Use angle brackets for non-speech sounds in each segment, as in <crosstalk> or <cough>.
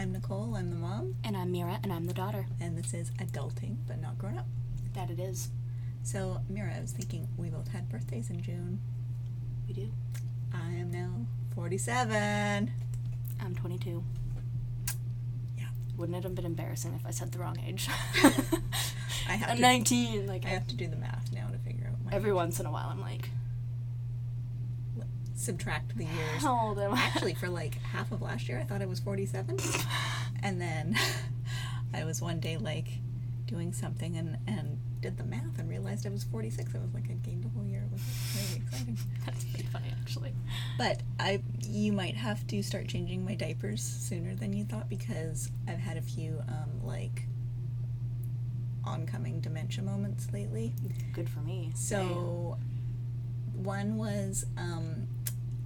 I'm Nicole, I'm the mom, And I'm Mira, and I'm the daughter. and this is Adulting But Not Grown Up. That it is. So, Mira, I was thinking we both had birthdays in June. We do. I am now 47. I'm 22. Yeah. Wouldn't it have been embarrassing if I said the wrong age? <laughs> I have <laughs> I'm to- 19. Like I have to do the math now to figure out my every once in a while, I'm like, subtract the years. how old am I? Actually, for like half of last year, I thought I was 47. And then <laughs> I was one day like doing something and, and did the math and realized I was 46. I was like, I gained a whole year. It was very exciting. That's pretty funny, actually. But I, you might have to start changing my diapers sooner than you thought because I've had a few um, like oncoming dementia moments lately. Good for me. So, one was um,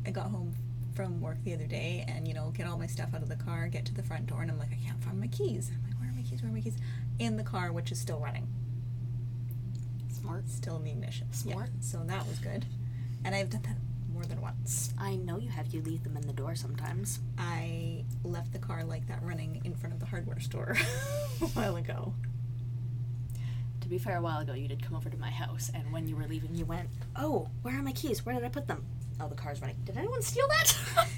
I got home from work the other day and, you know, get all my stuff out of the car, get to the front door, and I'm like, I can't find my keys. I'm like, where are my keys? Where are my keys? In the car, which is still running, Smart. still in the ignition. Yeah, Smart. so that was good. And I've done that more than once. I know you have. You leave them in the door sometimes. I left the car like that running in front of the hardware store <laughs> a while ago. To be fair, a while ago you did come over to my house, and when you were leaving, you went, "Oh, where are my keys? Where did I put them? Oh, the car's running. Did anyone steal that?" <laughs>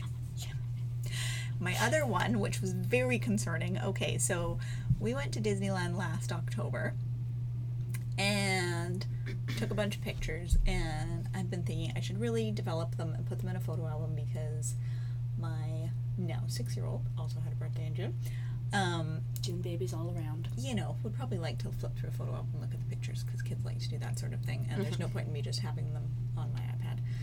My other one, which was very concerning. Okay, so we went to Disneyland last October and took a bunch of pictures. And I've been thinking I should really develop them and put them in a photo album because my now six year old also had a birthday in June. Um, June babies all around. you know, would probably like to flip through a photo album and look at the pictures because kids like to do that sort of thing. And there's no <laughs> point in me just having them on my iPad.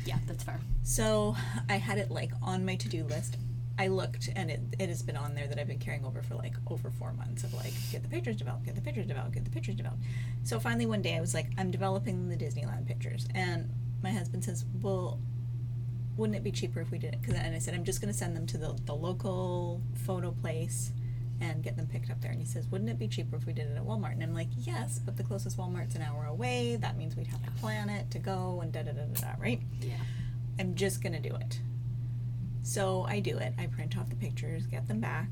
Yeah, that's fair. So I had it like on my to do list. I looked and it, it has been on there that I've been carrying over for like over four months of like get the pictures developed, get the pictures developed, get the pictures developed. So finally one day I was like, I'm developing the Disneyland pictures. And my husband says, Well, wouldn't it be cheaper if we did it? Cause, and I said, I'm just going to send them to the, the local photo place and get them picked up there. And he says, Wouldn't it be cheaper if we did it at Walmart? And I'm like, Yes, but the closest Walmart's an hour away. That means we'd have to plan it to go and da da da da da, right? Yeah. I'm just gonna do it. So I do it. I print off the pictures, get them back,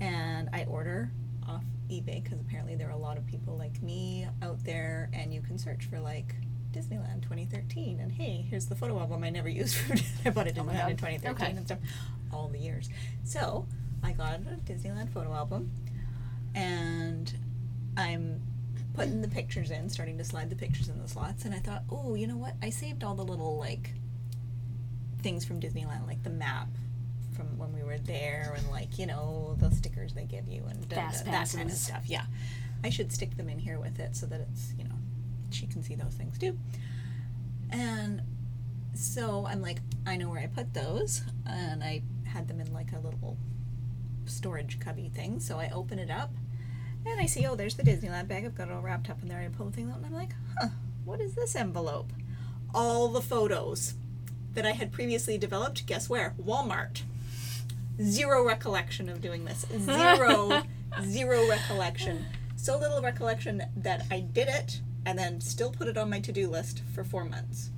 and I order off eBay because apparently there are a lot of people like me out there, and you can search for like Disneyland 2013, and hey, here's the photo album I never <laughs> used for. I bought a Oh in 2013 Okay. and stuff, all the years. So I got a Disneyland photo album, and I'm putting the pictures in, starting to slide the pictures in the slots, and I thought, oh, you know what? I saved all the little like things from Disneyland, like the map from when we were there, and like you know the stickers they give you and da- da- that kind of stuff. Yeah, I should stick them in here with it so that it's you know she can see those things too. And so I'm like, I know where I put those, and I had them in like a little storage cubby thing. So I open it up, and I see, oh, there's the Disneyland bag. I've got it all wrapped up in there. I pull the thing out, and I'm like, huh, what is this envelope? All the photos that I had previously developed. Guess where? Walmart. Zero recollection of doing this. <laughs> Zero, zero recollection. So little recollection that I did it and then still put it on my to-do list for four months.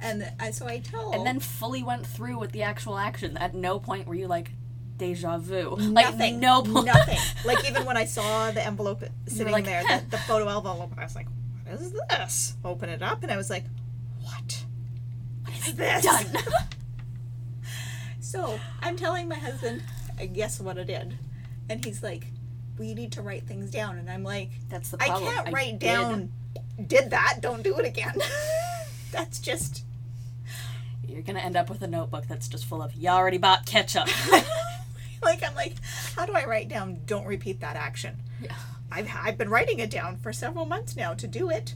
And I, so I tell And then fully went through with the actual action. At no point were you like, deja vu. Like, nothing. no point. Nothing. <laughs> Like even when I saw the envelope sitting like, there, the, <laughs> the photo album, I was like, "What is this?" Open it up, and I was like, "What? What is this?" Done. <laughs> so I'm telling my husband, "Guess what I did?" And he's like, "We need to write things down." And I'm like, That's the problem. "I can't write did. down. Did that? Don't do it again." That's just You're gonna end up with a notebook that's just full of, you already bought ketchup. <laughs> like I'm like, how do I write down? Don't repeat that action. yeah. I've I've been writing it down for several months now to do it.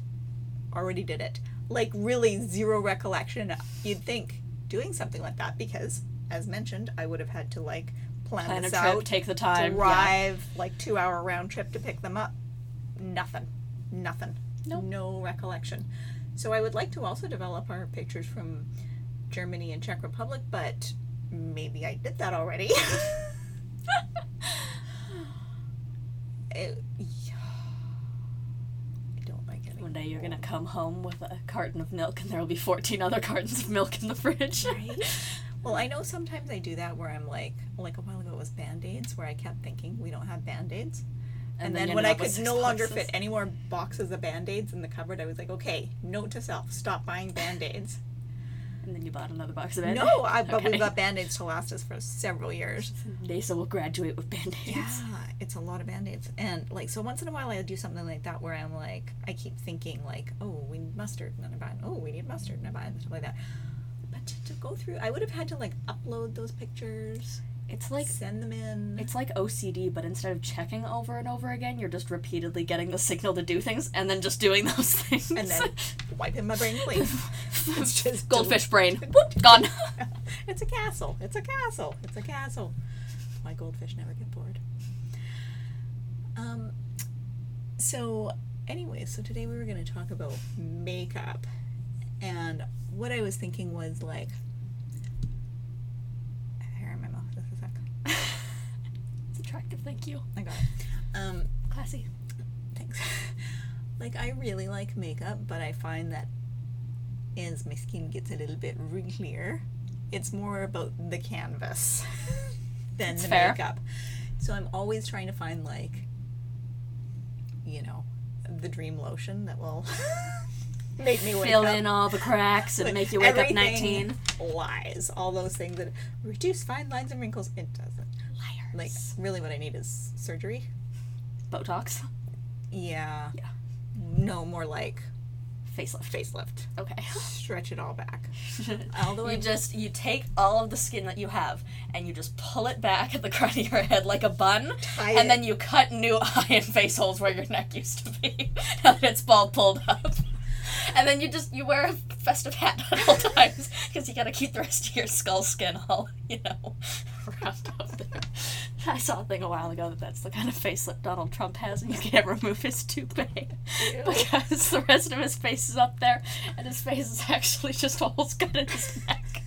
Already did it. Like really zero recollection. You'd think doing something like that because, as mentioned, I would have had to like plan, Plan a this trip, out, take the time. Yeah. drive like two hour round trip to pick them up. Nothing. Nothing. Nope. No recollection. So I would like to also develop our pictures from Germany and Czech Republic, but maybe I did that already. <laughs> It- <sighs> I don't like it. One day you're gonna come home with a carton of milk and there will be 14 other <laughs> cartons of milk in the fridge. Right? <laughs> Well, I know sometimes I do that where I'm like, like a while ago it was band aids, where I kept thinking we don't have band aids. And, then, you when I could no longer fit any more boxes of band aids in the cupboard, I was like, okay, note to self, stop buying band aids. And then you bought another box of it. no, I, but Okay. we've got band aids to last us for several years. <laughs> Nasa will graduate with band aids. Yeah, it's a lot of band aids. And like, so once in a while I do something like that where I'm like, I keep thinking, like, oh, we need mustard, and then I buy it. Oh, we need mustard, and I buy it, and stuff like that. But to, to go through, I would have had to like upload those pictures, It's like send them in. it's like OCD, but instead of checking over and over again, you're just repeatedly getting the signal to do things and then just doing <laughs> those things. and then wiping my brain clean. <laughs> it's just goldfish brain. <laughs> Whoop, gone. it's a castle. It's a castle. It's a castle. My goldfish never get bored. Um. So, anyway, so today we were going to talk about makeup, and what I was thinking was like. I have hair in my mouth. Just a sec. it's attractive, thank you. I got it. Um. Classy. Thanks. <laughs> like I really like makeup, but I find that as my skin gets a little bit wrinklier, it's more about the canvas <laughs> than That's the fair. makeup. So I'm always trying to find like you know, the dream lotion that will <laughs> make me wake Fill up. in all the cracks and Like, make you wake up everything 19. Lies. All those things that reduce fine lines and wrinkles. It doesn't. Like really what I need is surgery. Botox. Yeah. Yeah. No, more like Facelift. facelift. Okay. <laughs> Stretch it all back. <laughs> Although you just you take all of the skin that you have and you just pull it back at the <laughs> crown of your head like a bun Tie and it. then you cut new eye and face holes where your neck used to be now that it's all pulled up and then you just you wear a festive hat at all times because you got to keep the rest of your skull skin all you know wrapped up there. I saw a thing a while ago that that's the kind of facelift donald trump has and you can't remove his toupee. Ew. because the rest of his face is up there and his face is actually just holes cut in his neck.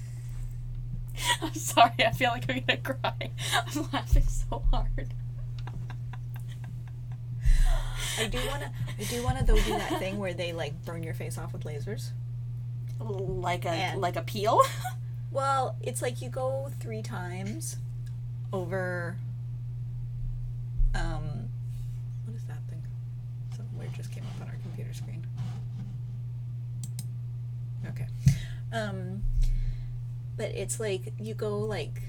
I'm sorry i feel like i'm gonna cry. I'm laughing so hard I do wanna I do wanna though do that thing where they like burn your face off with lasers. like a And- like a peel <laughs> Well, it's like you go three times over um what is that thing? Something weird just came up on our computer screen. Okay. Um but it's like you go like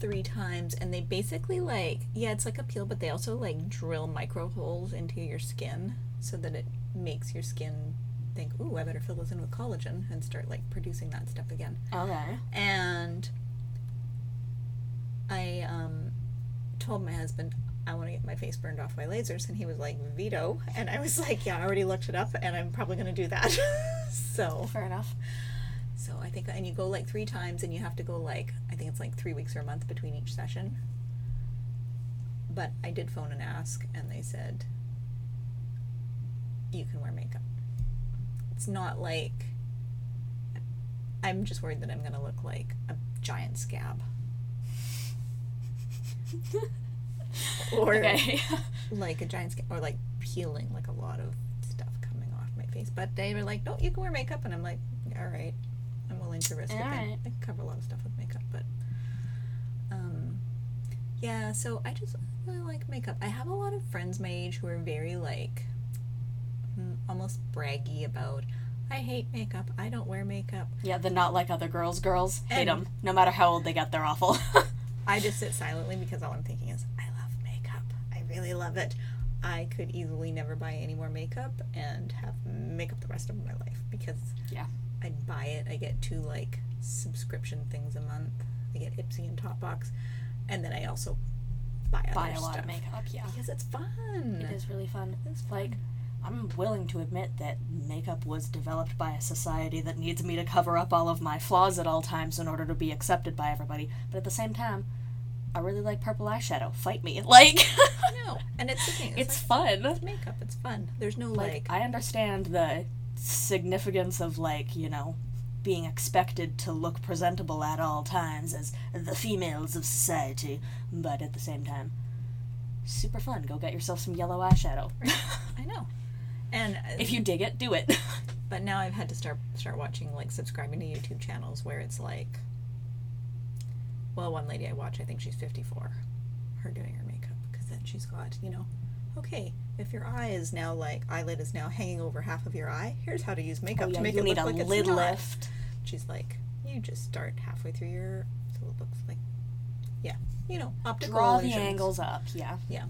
three times and they basically like yeah it's like a peel but they also like drill micro holes into your skin so that it makes your skin think ooh i better fill this in with collagen and start like producing that stuff again. Okay. And I um, told my husband I want to get my face burned off by lasers, and he was like veto, and I was like, yeah, I already looked it up, and I'm probably going to do that. <laughs> so, fair enough so I think, and you go like three times, and you have to go like I think it's like three weeks or a month between each session. But I did phone and ask, and they said you can wear makeup. It's not like I'm just worried that I'm going to look like a giant scab. <laughs> or okay <laughs> like a giant scab, or like peeling like a lot of stuff coming off my face. But they were like, no, you can wear makeup. And I'm like, all right, I'm willing to risk it. then. Alright. I can cover a lot of stuff with makeup, but um, yeah. So I just really like makeup. I have a lot of friends my age who are very like mm, almost braggy about. I hate makeup. I don't wear makeup. yeah the not like other girls girls hate them no matter how old they get they're awful <laughs> I just sit silently because all I'm thinking is, I love makeup. I really love it. I could easily never buy any more makeup and have makeup the rest of my life because Yeah. I'd buy it. I get two like subscription things a month. I get Ipsy and Topbox, and then I also buy other buy a lot stuff of makeup yeah because it's fun. It is really fun. It's like I'm willing to admit that makeup was developed by a society that needs me to cover up all of my flaws at all times in order to be accepted by everybody. But at the same time, I really like purple eyeshadow. Fight me. <laughs> Like no, and it's the thing. It's, it's like, fun. it's makeup. It's fun. There's no Like like. I understand the significance of like, you know, being expected to look presentable at all times as the females of society, but at the same time, super fun. Go get yourself some yellow eyeshadow. <laughs> I know, and uh, if you dig it, do it. <laughs> But now I've had to start start watching like subscribing to YouTube channels where it's like well, one lady I watch, I think she's 54, her doing her makeup, because then she's got, you know, okay, if your eye is now like, eyelid is now hanging over half of your eye, here's how to use makeup Oh, yeah, to make it look a like it's lid not. lift. She's like, you just start halfway through your, so it looks like, yeah, you know, optical Draw the angles up. Yeah. Yeah.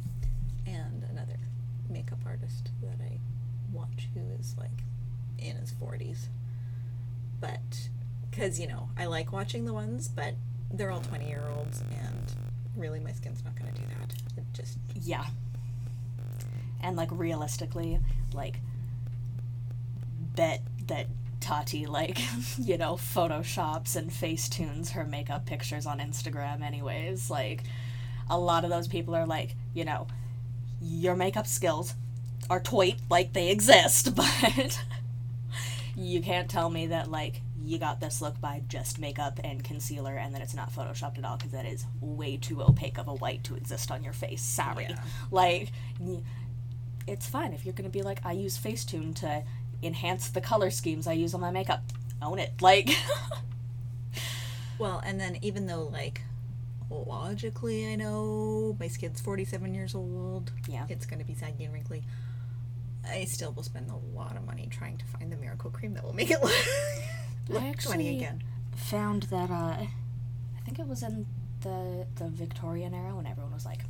And another makeup artist that I watch who is like in his 40s. But, because, you know, I like watching the ones, but they're all 20 year olds, and really my skin's not going to do that. It just, Yeah. And like realistically, like bet that Tati like, <laughs> you know, photoshops and facetunes her makeup pictures on Instagram anyways. Like a lot of those people are like, you know, your makeup skills are toit, like they exist, <laughs> but you can't tell me that like you got this look by just makeup and concealer and that it's not photoshopped at all because that is way too opaque of a white to exist on your face. Sorry. Yeah. Like it's fine if you're going to be like I use Facetune to enhance the color schemes I use on my makeup. Own it. Like <laughs> well, and then even though, like, logically I know my skin's 47 years old, Yeah. it's going to be saggy and wrinkly. I still will spend a lot of money trying to find the miracle cream that will make it <laughs> look, look 20 actually- again. found that uh I think it was in the the Victorian era when everyone was like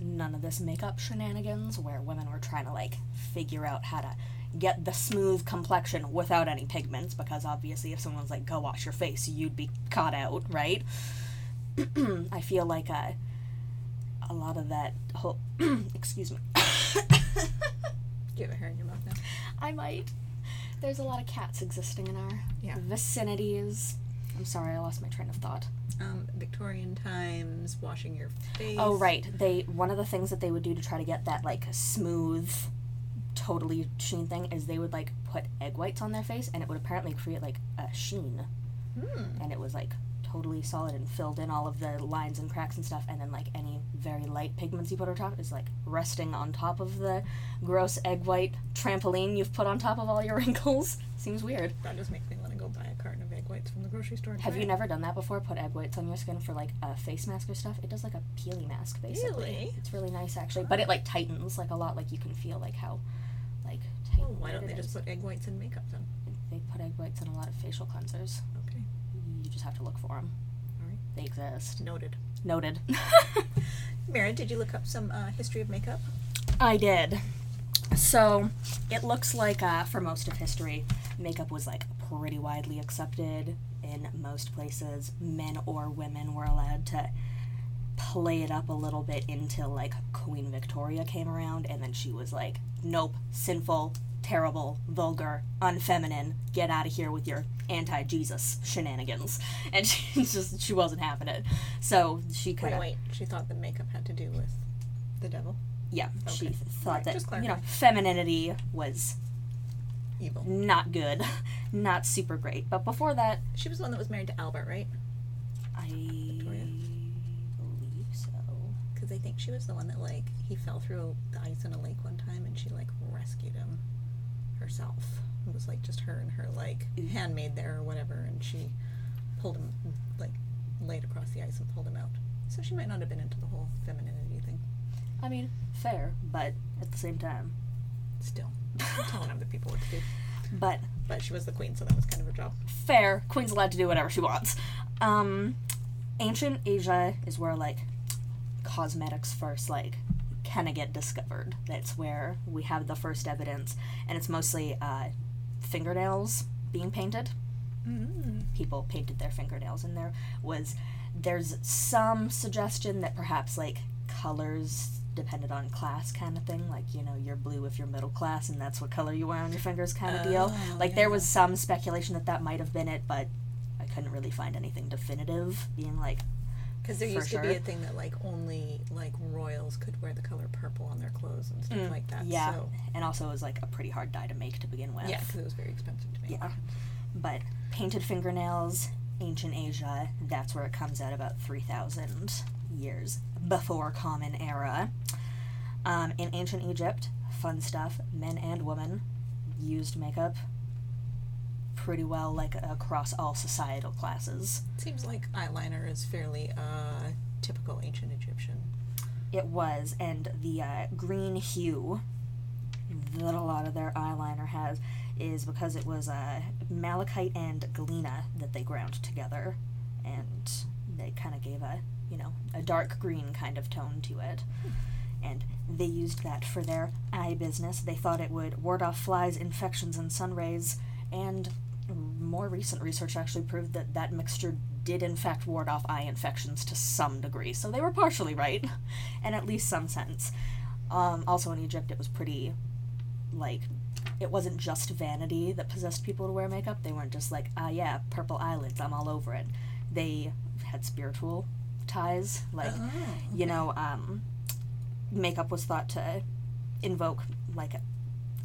none of this makeup shenanigans where women were trying to like figure out how to get the smooth complexion without any pigments because obviously if someone's like go wash your face you'd be caught out right <clears throat> i feel like uh, a lot of that whole <clears throat> excuse me <coughs> Do you have a hair in your mouth now? i might there's a lot of cats existing in our Yeah. vicinities i'm sorry i lost my train of thought Um, Victorian times, washing your face. Oh right, they one of the things that they would do to try to get that like smooth, totally sheen thing is they would like put egg whites on their face and it would apparently create like a sheen Hmm. and it was like totally solid and filled in all of the lines and cracks and stuff and then like any very light pigments you put on top is like resting on top of the gross egg white trampoline you've put on top of all your <laughs> wrinkles. Seems weird. That just makes me want to go buy a carton of egg whites from the grocery store. Have you never done that before? Put egg whites on your skin for like a face mask or stuff? It does like a peely mask basically. Really? It's really nice actually, but it like tightens like a lot. Like you can feel like how like Oh, tight. why don't they just is. put egg whites in makeup then? They put egg whites in a lot of facial cleansers. Okay, You just have to look for them. Alright. They exist. noted. Noted. <laughs> <laughs> Mara, did you look up some uh, history of makeup? I did. So it looks like uh, for most of history, makeup was like pretty widely accepted in most places. Men or women were allowed to play it up a little bit until like Queen Victoria came around, and then she was like, "Nope, sinful, terrible, vulgar, unfeminine. Get out of here with your anti-Jesus shenanigans." <laughs> And she <laughs> just she wasn't having it. So she kind Wait, of wait. She thought that makeup had to do with the devil. yeah, she thought Alright, that you know femininity was Evil. not good, <laughs> not super great. But before that, She was the one that was married to Albert, right? I Victoria? believe so. Because I think she was the one that like he fell through the ice in a lake one time, and she like rescued him herself. It was like just her and her like handmaid there or whatever, and she pulled him like laid across the ice and pulled him out. So she might not have been into the whole femininity thing. I mean, fair, but at the same time, Still, telling other people what to do. but But she was the queen, so that was kind of her job. fair. Queen's allowed to do whatever she wants. Um, ancient Asia is where like cosmetics first like kind of get discovered. That's where we have the first evidence, and it's mostly uh, fingernails being painted. Mm. people painted their fingernails and there was there's some suggestion that perhaps like colors depended on class kind of thing like you know you're blue if you're middle class and that's what color you wear on your fingers kind of deal Oh, like there was some speculation that that might have been it but i couldn't really find anything definitive being like Because there used to be a thing that like only like royals could wear the color purple on their clothes and stuff Mm, like that. yeah So, and also it was like a pretty hard dye to make to begin with yeah, because it was very expensive to make. Yeah. But painted fingernails, ancient Asia, that's where it comes at about 3,000 years before Common Era. Um, in ancient Egypt, fun stuff, men and women used makeup pretty well like across all societal classes. Seems like eyeliner is fairly uh, typical ancient Egyptian. It was, and the uh, green hue that a lot of their eyeliner has is because it was uh, malachite and galena that they ground together, and they kind of gave a you know a dark green kind of tone to it. And they used that for their eye business. They thought it would ward off flies, infections, and sun rays. And more recent research actually proved that that mixture did in fact ward off eye infections to some degree. So they were partially right, <laughs> in at least some sense. Um, also in Egypt, it was pretty like it wasn't just vanity that possessed people to wear makeup. They weren't just like, ah, yeah, purple eyelids, I'm all over it. They had spiritual ties. Like, Oh, you know, um, makeup was thought to invoke like a,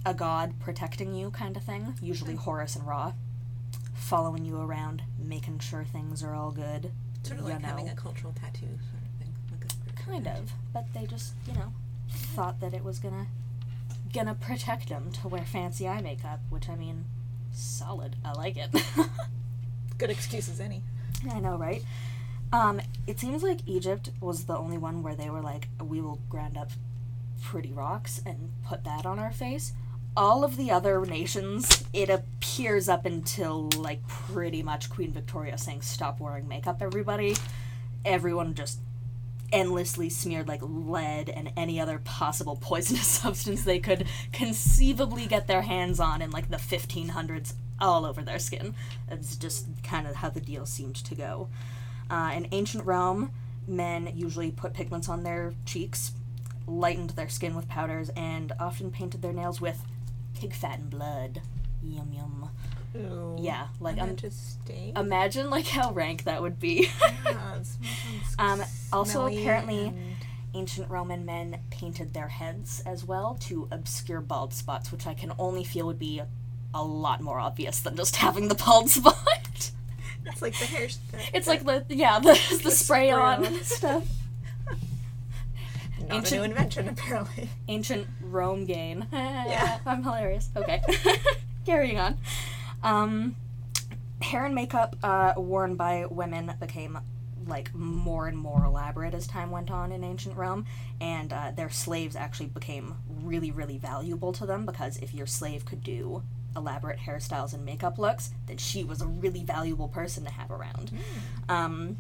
a god protecting you kind of thing. Usually Horus and Ra, following you around, making sure things are all good. Sort of you like having know. a cultural tattoo sort of thing. Like a Kind of, but they just, you know, thought that it was gonna gonna protect them to wear fancy eye makeup, which I mean, solid. I like it. <laughs> Good excuse as any. I know, right? Um, it seems like Egypt was the only one where they were like, we will grind up pretty rocks and put that on our face. All of the other nations, it appears up until like pretty much Queen Victoria saying, stop wearing makeup, everybody. Everyone just endlessly smeared like lead and any other possible poisonous <laughs> substance they could conceivably get their hands on in like the 1500s all over their skin. That's just kind of how the deal seemed to go. Uh, in ancient Rome, men usually put pigments on their cheeks, lightened their skin with powders, and often painted their nails with pig fat and blood. Yum yum. Ooh. Yeah, like um, then just stay. imagine like how rank that would be. Yeah, <laughs> Um, also, apparently- and- ancient Roman men painted their heads as well to obscure bald spots, which I can only feel would be a lot more obvious than just <laughs> having the bald <laughs> spot. It's like the hair. The, it's like the yeah the <laughs> the, The spray on spray-on. stuff. not a ancient- new invention apparently. Ancient Rome gain. <laughs> Yeah. I'm hilarious. Okay, <laughs> carrying on. Um, hair and makeup uh, worn by women became like more and more elaborate as time went on in ancient Rome, and uh, their slaves actually became really, really valuable to them because if your slave could do elaborate hairstyles and makeup looks, then she was a really valuable person to have around. Um,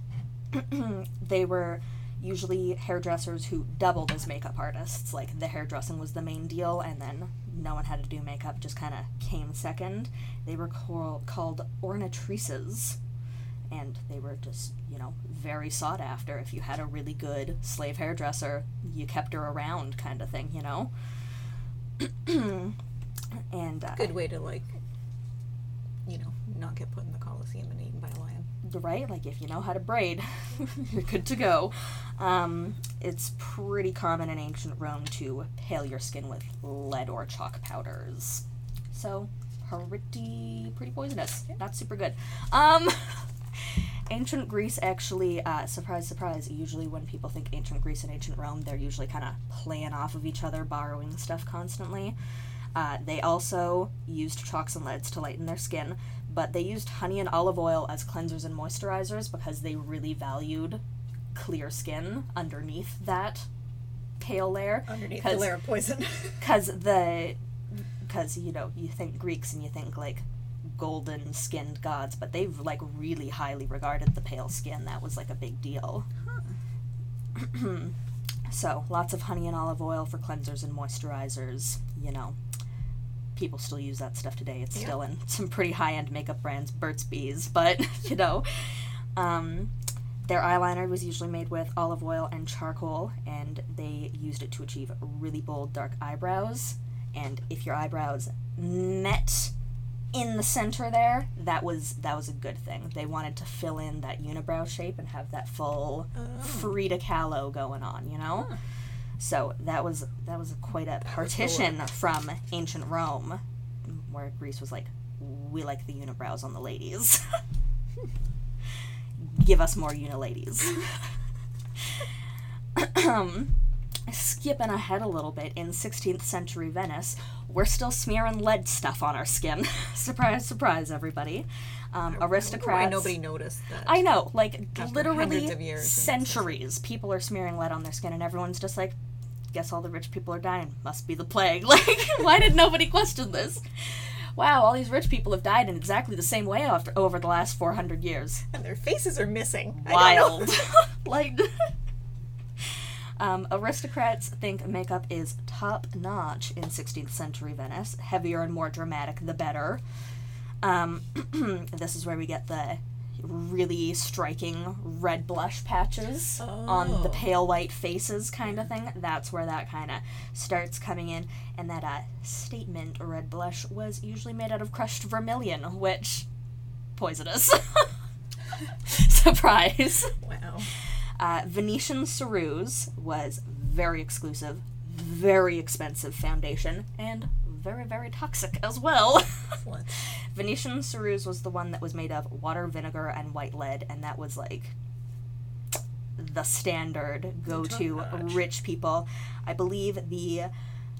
<clears throat> they were usually hairdressers who doubled as makeup artists. Like the hairdressing was the main deal, and then no one had to do makeup, just kind of came second. They were call- called ornatrices, and they were just, you know, very sought after. If you had a really good slave hairdresser, you kept her around, kind of thing, you know? <clears throat> and uh, Good way to like, you know, not get put in the Coliseum and eaten by a lion. right? Like if you know how to braid, <laughs> you're good to go. <laughs> Um, it's pretty common in ancient Rome to pale your skin with lead or chalk powders. So pretty pretty poisonous. Not super good. Um, <laughs> ancient Greece actually, uh, surprise surprise. Usually when people think ancient Greece and ancient Rome, they're usually kind of playing off of each other, borrowing stuff constantly. Uh, they also used chalks and leads to lighten their skin, but they used honey and olive oil as cleansers and moisturizers because they really valued clear skin underneath that pale layer. Underneath the layer of poison. <laughs> Because the, because you know you think Greeks and you think like golden skinned gods, but they've like really highly regarded the pale skin. That was like a big deal. <clears throat> so lots of honey and olive oil for cleansers and moisturizers. You know, people still use that stuff today. It's Yeah. still in some pretty high end makeup brands, Burt's Bees, but <laughs> you know. Um, their eyeliner was usually made with olive oil and charcoal, and they used it to achieve really bold, dark eyebrows. And if your eyebrows met in the center there, that was that was a good thing. They wanted to fill in that unibrow shape and have that full Oh. Frida Kahlo going on, you know. Huh. So that was that was quite a partition from ancient Rome, where Greece was like, we like the unibrows on the ladies. <laughs> Give us more uniladies. <coughs> skipping ahead a little bit in 16th century Venice, we're still smearing lead stuff on our skin. <laughs> surprise, surprise, everybody. Um, aristocrats. Why nobody noticed that? I know, like literally centuries, people are smearing lead on their skin, and everyone's just like, "Guess all the rich people are dying. Must be the plague." <laughs> Like, why did nobody question this? Wow, all these rich people have died in exactly the same way after over the last four hundred years. and their faces are missing. I don't know. Wild, <laughs> like. <laughs> Um, aristocrats think makeup is top notch in 16th century Venice. Heavier and more dramatic, the better. Um, <clears throat> this is where we get the really striking red blush patches on the Oh. pale white faces kind of thing. That's where that kind of starts coming in. And that uh, statement red blush was usually made out of crushed vermilion, which poisonous. <laughs> Surprise. Wow. Uh, Venetian Ceruse was very exclusive, very expensive foundation, and very, very toxic as well. <laughs> Excellent. Venetian Ceruse was the one that was made of water, vinegar, and white lead, and that was like the standard go to rich people. I believe the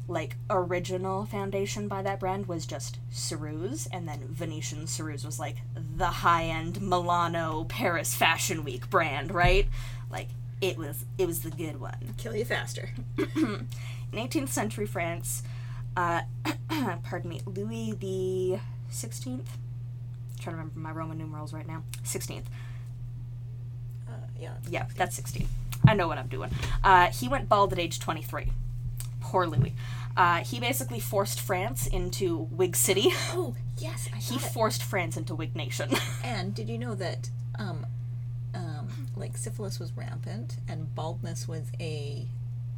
like original foundation by that brand was just Ceruse, and then Venetian Ceruse was like the high end Milano Paris Fashion Week brand, right? Like it was it was the good one. Kill you faster. <clears throat> In 18th century France, uh, <coughs> pardon me, Louis the 16th. trying to remember my Roman numerals right now. 16th. Uh, yeah. Yeah, that's 16. I know what I'm doing. Uh, he went bald at age 23. Poor Louis. Uh, he basically forced France into Wig City. Oh yes, I He thought it. forced France into Wig Nation. <laughs> And did you know that, um, um, like syphilis was rampant and baldness was a,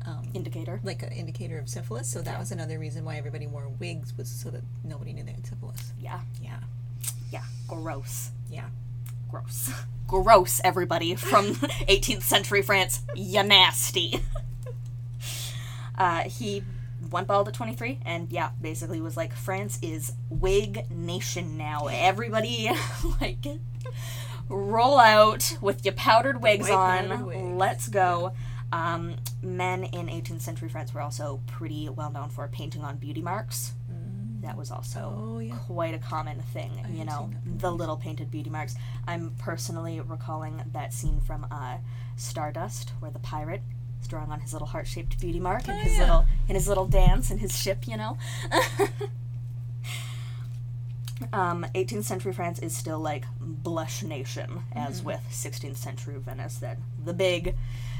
um, Indicator. like an indicator of syphilis. So that was another reason why everybody wore wigs was so that nobody knew they had syphilis. Yeah, Yeah. yeah. Gross. Yeah. Gross. Gross, everybody from <laughs> 18th century France. You nasty. <laughs> Uh, he went bald at 23, and yeah, basically was like, France is wig nation now. Everybody, <laughs> like, roll out with your powdered wigs white on. powdered wigs. Let's go. Um, men in 18th century France were also pretty well known for painting on beauty marks. That was also Oh yeah. quite a common thing, I you know, the little painted beauty marks. I'm personally recalling that scene from uh, Stardust where the pirate is drawing on his little heart-shaped beauty mark and Oh, his yeah. little in his little dance and his ship, you know. <laughs> um, 18th century France is still like blush nation, as Mm-hmm. with 16th century Venice. then the big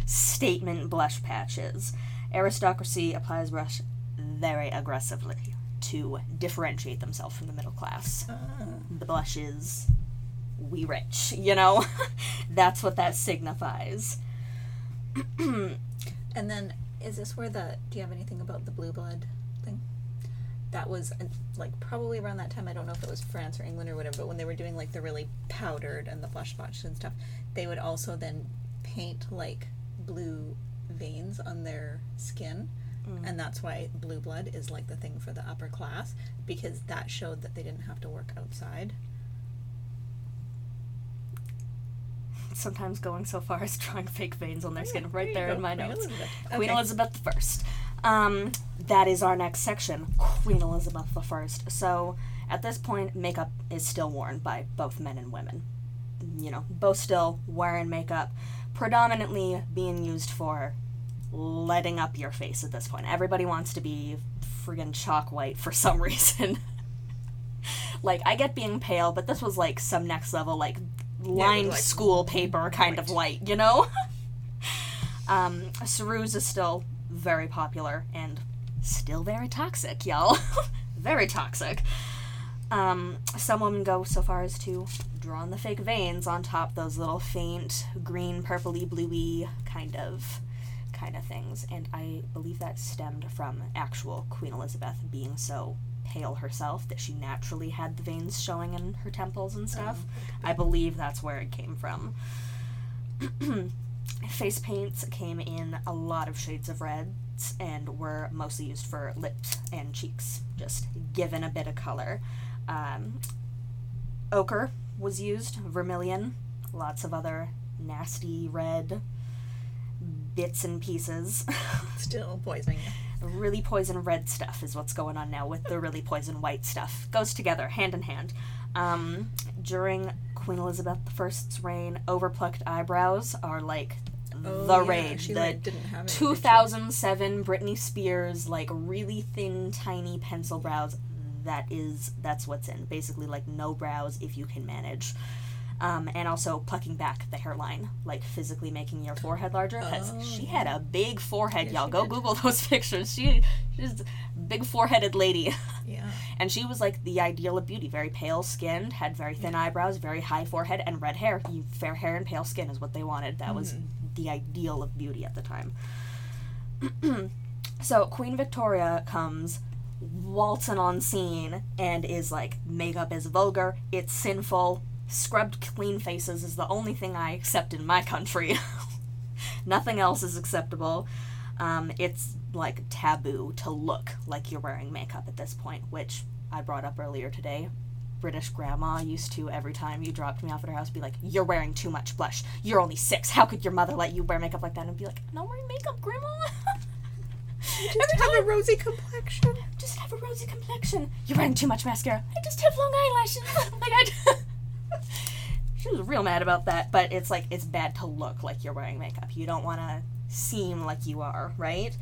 statement blush patches. Aristocracy applies brush very aggressively to differentiate themselves from the middle class. Ah. The blush is we rich, you know? <laughs> That's what that signifies. <clears throat> And then, is this where the? Do you have anything about the blue blood thing? That was uh, like probably around that time. I don't know if it was France or England or whatever. But when they were doing like the really powdered and the blush spots and stuff, they would also then paint like blue veins on their skin, and that's why blue blood is like the thing for the upper class because that showed that they didn't have to work outside. Sometimes going so far <laughs> as drawing fake veins on their skin Yeah, right there in my Queen notes. Elizabeth. Queen Okay. Elizabeth I. Um, that is our next section, Queen Elizabeth I. So at this point, makeup is still worn by both men and women. You know, both still wearing makeup, predominantly being used for letting up your face at this point. Everybody wants to be friggin' chalk white for <laughs> some reason. like I get being pale, but this was like some next level, like lined like, school paper kind of white. white, you know. <laughs> um, Ceruse is still very popular and still very toxic, y'all. <laughs> very toxic. Um, some women go so far as to draw on the fake veins on top those little faint green, purpley, bluey kind of kind of things, and I believe that stemmed from actual Queen Elizabeth being so pale herself that she naturally had the veins showing in her temples and stuff. I believe that's where it came from. <clears throat> Face paints came in a lot of shades of reds and were mostly used for lips and cheeks, just given a bit of color. Um, ochre was used, vermilion, lots of other nasty red, bits and pieces. <laughs> Still poisoning really poison red stuff is what's going on now with the really poison white stuff. Goes together, hand in hand. Um, during Queen Elizabeth I's reign, overplucked eyebrows are like Oh, the yeah, rage. She the like, didn't have 2007 Britney Spears, like really thin, tiny pencil brows. That is, that's what's in. Basically, like no brows if you can manage. Um, and also plucking back the hairline, like physically making your forehead larger. Because Oh, she had a big forehead, Yeah, y'all. Go did. Google those <laughs> pictures. She, she's a big foreheaded lady. <laughs> Yeah. And she was like the ideal of beauty. Very pale skinned, had very thin eyebrows, very high forehead, and red hair. Fair hair and pale skin is what they wanted. That was the ideal of beauty at the time. <clears throat> so Queen Victoria comes waltzing on scene and is like, makeup is vulgar, it's sinful, scrubbed clean faces is the only thing I accept in my country. <laughs> Nothing else is acceptable. Um, it's like taboo to look like you're wearing makeup at this point, which I brought up earlier today. British grandma used to every time you dropped me off at her house be like, "You're wearing too much blush. You're only six. How could your mother let you wear makeup like that?" And be like, "I'm not wearing makeup, grandma. <laughs> Just have a rosy complexion. just have a rosy complexion. You're wearing too much mascara. I just have long eyelashes. <laughs> like I." <laughs> she was real mad about that, but it's like it's bad to look like you're wearing makeup. You don't want to seem like you are, right?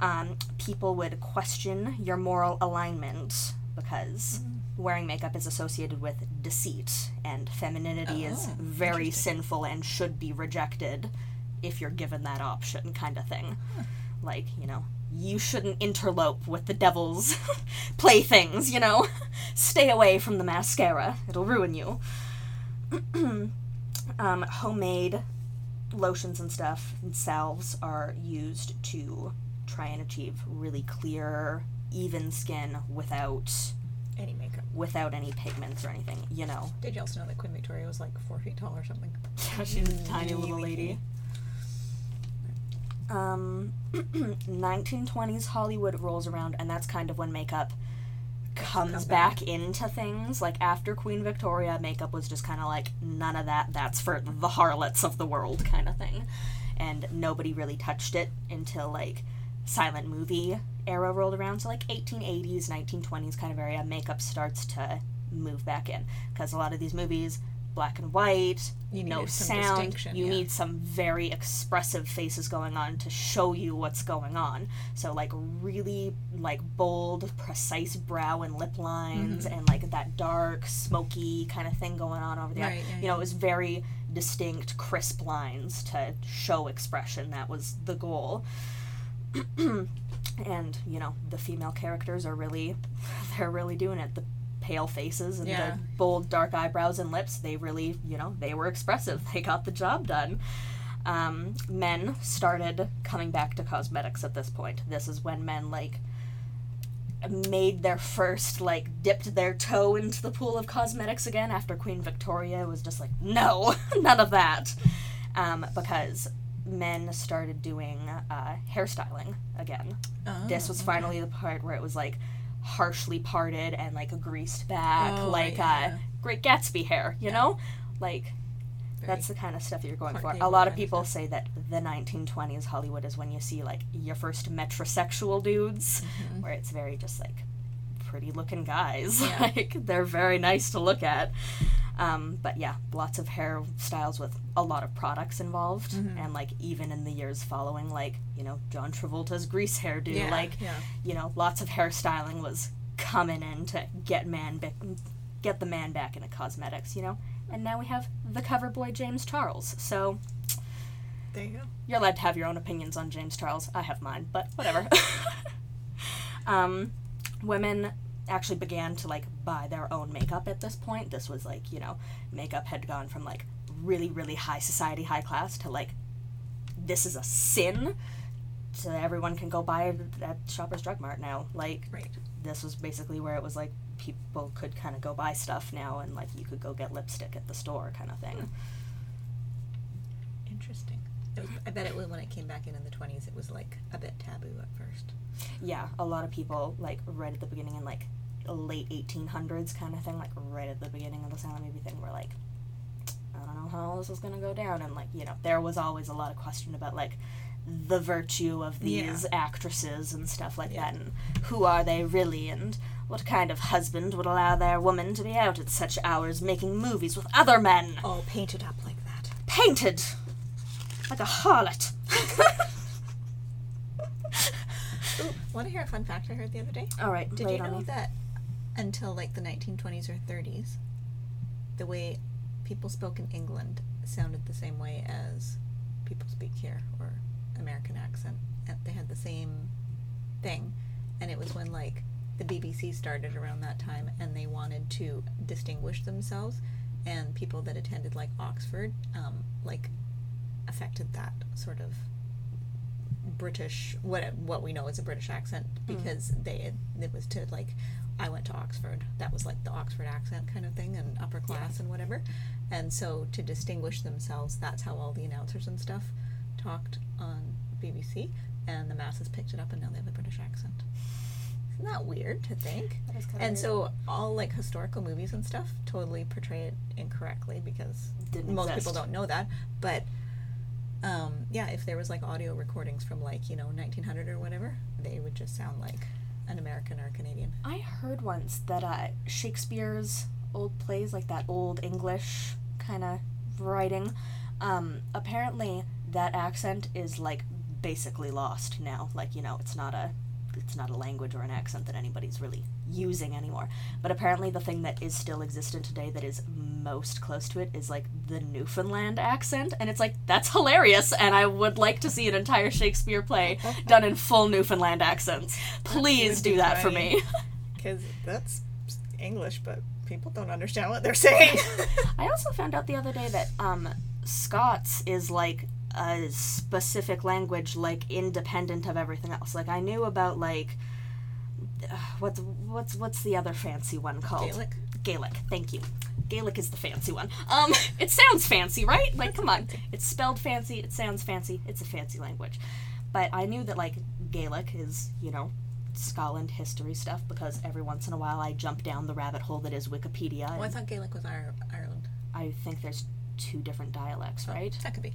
Um, people would question your moral alignment because wearing makeup is associated with deceit, and femininity is Oh, very sinful and should be rejected if you're given that option, kind of thing. Like, you know, you shouldn't interlope with the devil's <laughs> playthings, you know? <laughs> Stay away from the mascara, it'll ruin you. <clears throat> um, homemade lotions and stuff and salves are used to try and achieve really clear, even skin without Any makeup. without any pigments or anything, you know. Did you also know that Queen Victoria was like four feet tall or something? <laughs> Yeah, She's a tiny little lady. Um, <clears throat> 1920s Hollywood rolls around, and that's kind of when makeup comes come back into things. Like after Queen Victoria, makeup was just kind of like none of that. That's for the harlots of the world, kind of thing, and nobody really touched it until like silent movie era rolled around. So like 1880s, 1920s kind of area, makeup starts to move back in because a lot of these movies black and white You no sound you yeah. need some very expressive faces going on to show you what's going on. So like really like bold precise brow and lip lines and like that dark smoky kind of thing going on over there. Mm-hmm. Right, yeah, you know it was very distinct crisp lines to show expression. That was the goal. <clears throat> And you know the female characters are really <laughs> they're really doing it. The pale faces and Yeah. the bold dark eyebrows and lips they really you know they were expressive. <laughs> They got the job done. Um, men started coming back to cosmetics at this point. This is when men like made their first like dipped their toe into the pool of cosmetics again after queen victoria was just like no <laughs> none of that. Um, because men started doing uh, hairstyling again. Oh, this was finally the part where it was like harshly parted and like a greased back, Oh, like yeah. uh, Great Gatsby hair, you know? Like that's the kind of stuff you're going for. A lot of people say that the 1920s Hollywood is when you see like your first metrosexual dudes, Mm-hmm. where it's very just like pretty looking guys. <laughs> Yeah. like they're very nice to look at. Um, but yeah, lots of hairstyles with a lot of products involved, Mm-hmm. and like even in the years following, like you know John Travolta's grease hairdo, Yeah, like yeah. you know lots of hairstyling was coming in to get man back, get the man back into cosmetics, you know. And now we have the cover boy James Charles. So There you go. you're allowed to have your own opinions on James Charles. I have mine, but whatever. <laughs> um, women actually began to like buy their own makeup at this point. This was like, you know, makeup had gone from like really, really high society, high class to like this is a sin. So everyone can go buy it at Shoppers Drug Mart now. Like Right. this was basically where it was like people could kind of go buy stuff now and like you could go get lipstick at the store kind of thing. Interesting. Was, I bet it was when it came back in in the 20s, it was like a bit taboo at first. yeah, a lot of people like right at the beginning in like late 1800s kind of thing, like right at the beginning of the silent movie thing, were like, I don't know how this is gonna go down, and like you know, there was always a lot of question about like the virtue of these actresses and stuff like that, and who are they really, and what kind of husband would allow their woman to be out at such hours making movies with other men, All painted up like that. painted like a harlot. <laughs> Ooh, want to hear a fun fact I heard the other day? All right, Did you know that until like the 1920s or 30s, the way people spoke in England sounded the same way as people speak here or American accent? And They had the same thing. And it was when like the BBC started around that time and they wanted to distinguish themselves and people that attended like Oxford um, like affected that sort of British what what we know as a British accent because they it was to like I went to Oxford. That was like the Oxford accent kind of thing and upper class and whatever. And so to distinguish themselves that's how all the announcers and stuff talked on BBC and the masses picked it up and now they have a British accent. Isn't that weird to think? That is kinda and weird. so all like historical movies and stuff totally portray it incorrectly because Didn't most exist. people don't know that. But um, yeah if there was like audio recordings from like you know 1900 or whatever they would just sound like an american or a canadian I heard once that uh, Shakespeare's old plays, like that old English kind of writing, um, apparently that accent is like basically lost now. Like you know, it's not a it's not a language or an accent that anybody's really using anymore. But apparently, the thing that is still existent today that is most close to it is like the Newfoundland accent, and it's like that's hilarious. And I would like to see an entire Shakespeare play done in full Newfoundland accents. Please do that for me. <laughs> because that's english but people don't understand what they're saying <laughs> I also found out the other day that um, Scots is like a specific language, like independent of everything else. Like I knew about like <sighs> what's what's what's the other fancy one called? Gaelic? Gaelic. Thank you. Gaelic is the fancy one. Um, <laughs> it sounds fancy, right? Like, come on. It's spelled fancy. It sounds fancy. It's a fancy language. But I knew that like Gaelic is, you know, Scotland history stuff because every once in a while I jump down the rabbit hole that is Wikipedia. well, i thought gaelic was ireland I think there's two different dialects, right? that could be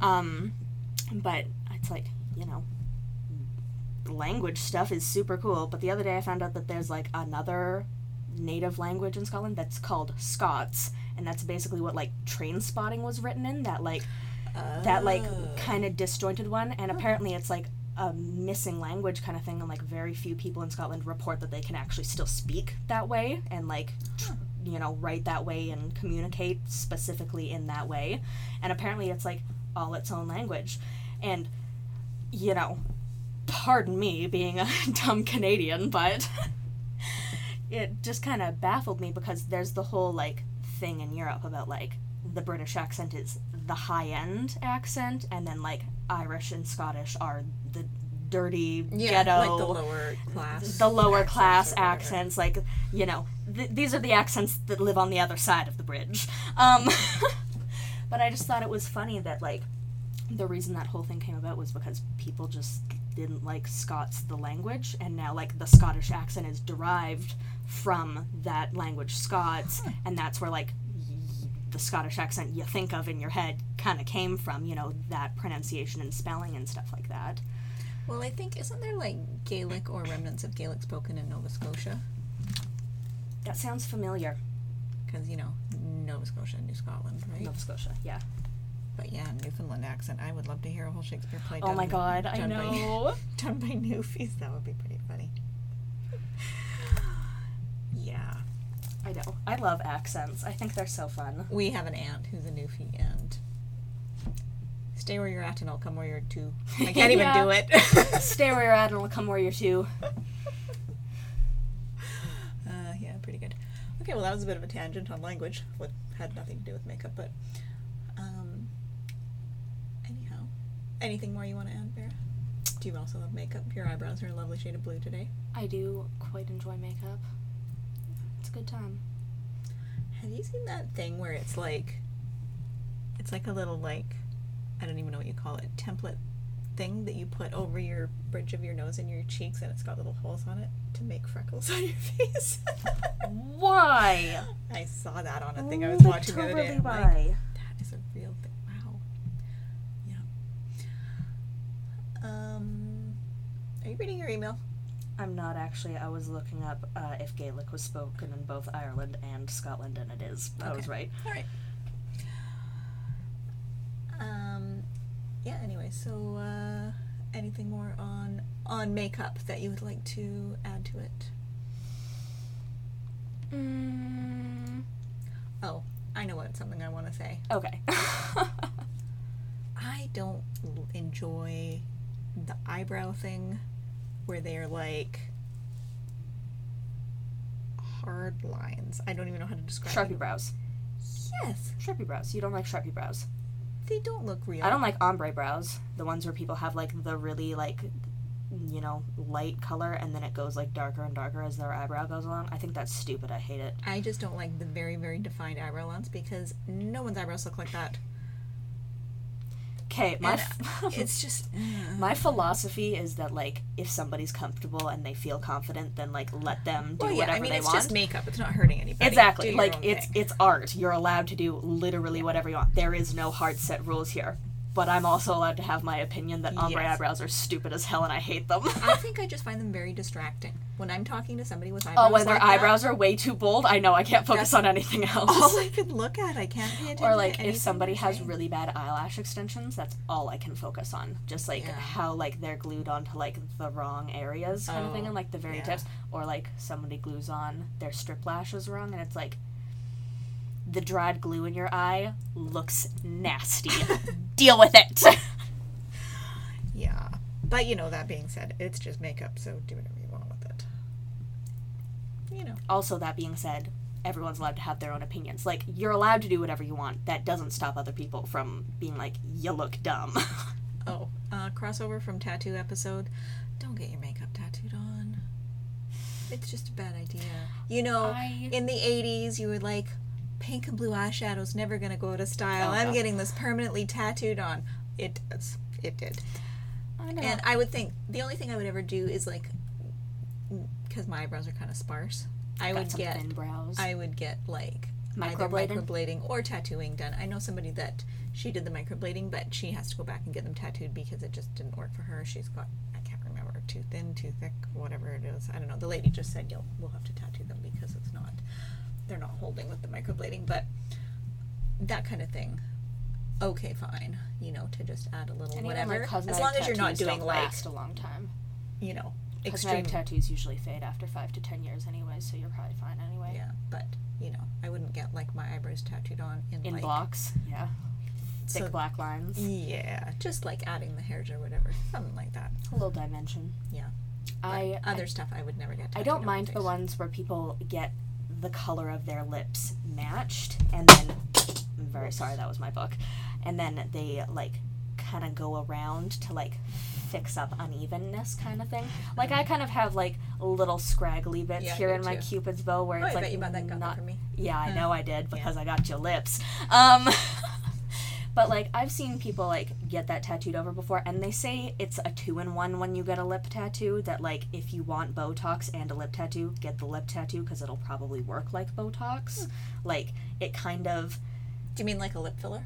Um, but it's like, you know, language stuff is super cool. But the other day I found out that there's like another native language in Scotland that's called Scots, and that's basically what like Trainspotting was written in that like that like Oh. kind of disjointed one, and apparently it's like a missing language kind of thing, and like very few people in Scotland report that they can actually still speak that way and like tr- you know write that way and communicate specifically in that way, and apparently it's like all its own language, and you know, pardon me being a <laughs> dumb Canadian, but <laughs> it just kind of baffled me because there's the whole like thing in Europe about like the British accent is the high end accent, and then like Irish and Scottish are the dirty yeah ghetto, like the lower class the lower accents class accents. Like you know, th- these are the accents that live on the other side of the bridge. Um, <laughs> but I just thought it was funny that like the reason that whole thing came about was because people just didn't like Scots the language, and now like the Scottish accent is derived from that language Scots, and that's where like y- the Scottish accent you think of in your head kind of came from, you know, that pronunciation and spelling and stuff like that. well i think isn't there like gaelic or remnants of gaelic spoken in nova scotia That sounds familiar. because you know nova scotia and new scotland right Nova Scotia, yeah. But yeah, Newfoundland accent. I would love to hear a whole Shakespeare play. Oh done- my god, I done by- know. <laughs> done by Newfies. That would be pretty funny. <sighs> yeah. I know. I love accents. I think they're so fun. We have an aunt who's a Newfie and stay where you're at and I'll come where you're to. I can't <laughs> even do it. Stay where you're at and I'll come where you're to. <laughs> Uh, yeah, pretty good. Okay, well that was a bit of a tangent on language. What had nothing to do with makeup, but um, anyhow, anything more you want to add, Vera? Do you also love makeup? Your eyebrows are a lovely shade of blue today. I do quite enjoy makeup. It's a good time. Have you seen that thing where it's like, it's like a little like, I don't even know what you call it, template thing that you put over your bridge of your nose and your cheeks, and it's got little holes on it to make freckles <laughs> on your face. Why? I saw that on a thing I was watching the other day. I'm like, why? that is a real thing. Wow. Yeah. Um, Are you reading your email? I'm not actually. I was looking up uh, if Gaelic was spoken in both Ireland and Scotland, and it is. I was right. All right. Um, yeah. Anyway, so uh, anything more on on makeup that you would like to add to it? Mm, Oh, I know what something I want to say. okay. <laughs> I don't enjoy the eyebrow thing where they're like hard lines. I don't even know how to describe Sharpie them. brows. Yes, Sharpie brows. You don't like Sharpie brows. They don't look real. I don't like ombre brows. The ones where people have like the really like, you know, light color, and then it goes like darker and darker as their eyebrow goes along. I think that's stupid. I hate it. I just don't like the very, very defined eyebrow lines because no one's eyebrows look like that. Okay, my f- <laughs> It's just mm. my philosophy is that like if somebody's comfortable and they feel confident, then like let them do well, yeah. whatever I mean, they it's want. just makeup. It's not hurting anybody. Exactly. Do Like it's thing. it's art. You're allowed to do literally whatever you want. There is no hard set rules here. But I'm also allowed to have my opinion that ombre Yes. eyebrows are stupid as hell and I hate them. I <laughs> think I just find them very distracting when I'm talking to somebody with eyebrows. oh, when their like that, eyebrows are way too bold, I know I can't focus on anything else. all I can look at. I can't pay attention. or like if somebody has really bad eyelash extensions, that's all I can focus on. Just like Yeah. how like they're glued onto like the wrong areas kind of thing Oh, and like the very yeah. tips. Or like somebody glues on their strip lashes wrong and it's like the dried glue in your eye looks nasty. <laughs> Deal with it. <laughs> Yeah. But you know, that being said, it's just makeup, so do whatever you want with it. You know. also that being said, everyone's allowed to have their own opinions. Like you're allowed to do whatever you want. That doesn't stop other people from being like you look dumb. <laughs> Oh, uh, crossover from tattoo episode. Don't get your makeup tattooed on. It's just a bad idea. You know, I- in the 80s, you were like, pink and blue eyeshadow's never gonna go out of style. Oh, I'm no. getting this permanently tattooed on. It does. It did. I know. And I would think the only thing I would ever do is like, because my eyebrows are kind of sparse, I Got would get thin brows. I would get like either Microblading? microblading or tattooing done. I know somebody that she did the microblading, but she has to go back and get them tattooed because it just didn't work for her. She's got I can't remember too thin, too thick, whatever it is. I don't know. The lady just said you'll we'll have to tattoo them because it's not they're not holding with the microblading, but that kind of thing. Okay, fine. You know, to just add a little And even, whatever. like, as long as you're not doing like last a long time. you know Cosmetic extreme. tattoos usually fade after five to ten years anyway, so you're probably fine anyway. Yeah, but you know, I wouldn't get like my eyebrows tattooed on in, In like blocks, yeah. Thick So- black lines, Yeah, just like adding the hairs or whatever, something like that. a little dimension. Yeah. But I other stuff I would never get. I don't mind the ones where people get the color of their lips matched, and then I'm very sorry that was my book, and then they like kind of go around to like fix up unevenness kind of thing. Like I kind of have like little scraggly bits Yeah, here in my too. cupid's bow where Oh, it's I like bet you bought that gun not for me. Yeah, I know I did because I got your lips. Um, <laughs> but like I've seen people like get that tattooed over before, and they say it's a two in one when you get a lip tattoo. That like if you want Botox and a lip tattoo, get the lip tattoo because it'll probably work like Botox. Hmm. Like it kind of Do you mean like a lip filler?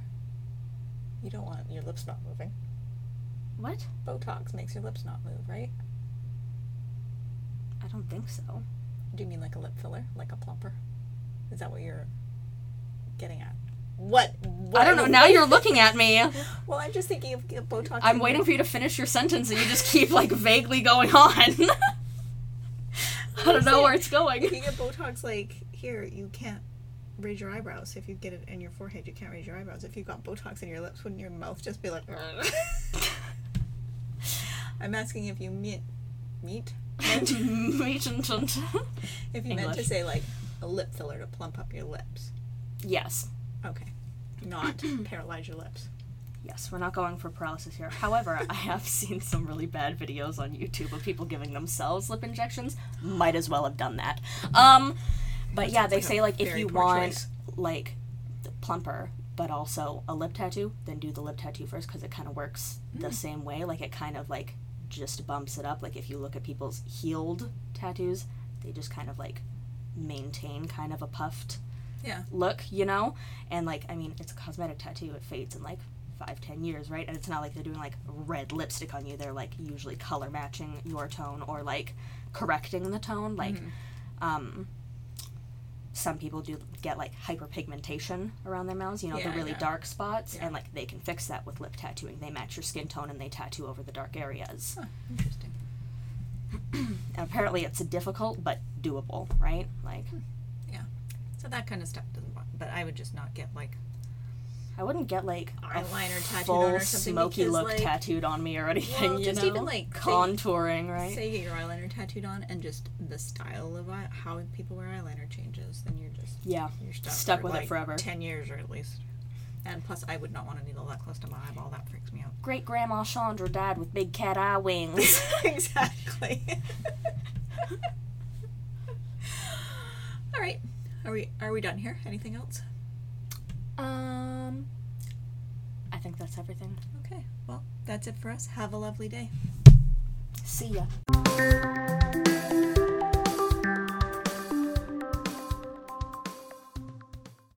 You don't want your lips not moving. what? Botox makes your lips not move, right? I don't think so. Do you mean like a lip filler, like a plumper? Is that what you're getting at? What? what I don't know. Now you're looking at me. <laughs> Well, I'm just thinking of Botox. I'm waiting for you to finish your sentence, and you just keep like vaguely going on. <laughs> I don't know where it's going. If you get Botox like here, you can't raise your eyebrows. If you get it in your forehead, you can't raise your eyebrows. If you got Botox in your lips, wouldn't your mouth just be like? <laughs> I'm asking if you meet meet Mutant. if you meant to say like a lip filler to plump up your lips. yes. Okay, not <clears throat> paralyze your lips. Yes, we're not going for paralysis here. However, <laughs> I have seen some really bad videos on YouTube of people giving themselves lip injections. Might as well have done that. Um, but yeah, they like say like if you want choice. like plumper, but also a lip tattoo, then do the lip tattoo first because it kind of works the Hmm. same way. Like it kind of like just bumps it up. Like if you look at people's healed tattoos, they just kind of like maintain kind of a puffed Yeah. look, you know? And like, I mean, it's a cosmetic tattoo, it fades in like five, ten years, right? And it's not like they're doing like red lipstick on you. They're like usually color matching your tone or like correcting the tone. Like, um, some people do get like hyperpigmentation around their mouths, you know, Yeah, the really yeah. dark spots, Yeah. and like they can fix that with lip tattooing. They match your skin tone and they tattoo over the dark areas. Huh, interesting. <clears throat> And apparently it's difficult but doable, right? Like, So that kind of stuff doesn't bother. But I would just not get like I wouldn't get like Eyeliner tattooed full on or something smoky because, look like- tattooed on me or anything. Well, you just know, even, like, say- contouring, right? say you get your eyeliner tattooed on and just the style of eye- how people wear eyeliner changes, then you're just yeah, you're stuck, Stuck with it forever. Ten years or at least. And plus, I would not want a needle that close to my eyeball. That freaks me out. great grandma Chandra died with big cat eye wings. <laughs> exactly. <laughs> All right. Are we are we done here? Anything else? um, I think that's everything. Okay. Well, that's it for us. Have a lovely day. See ya.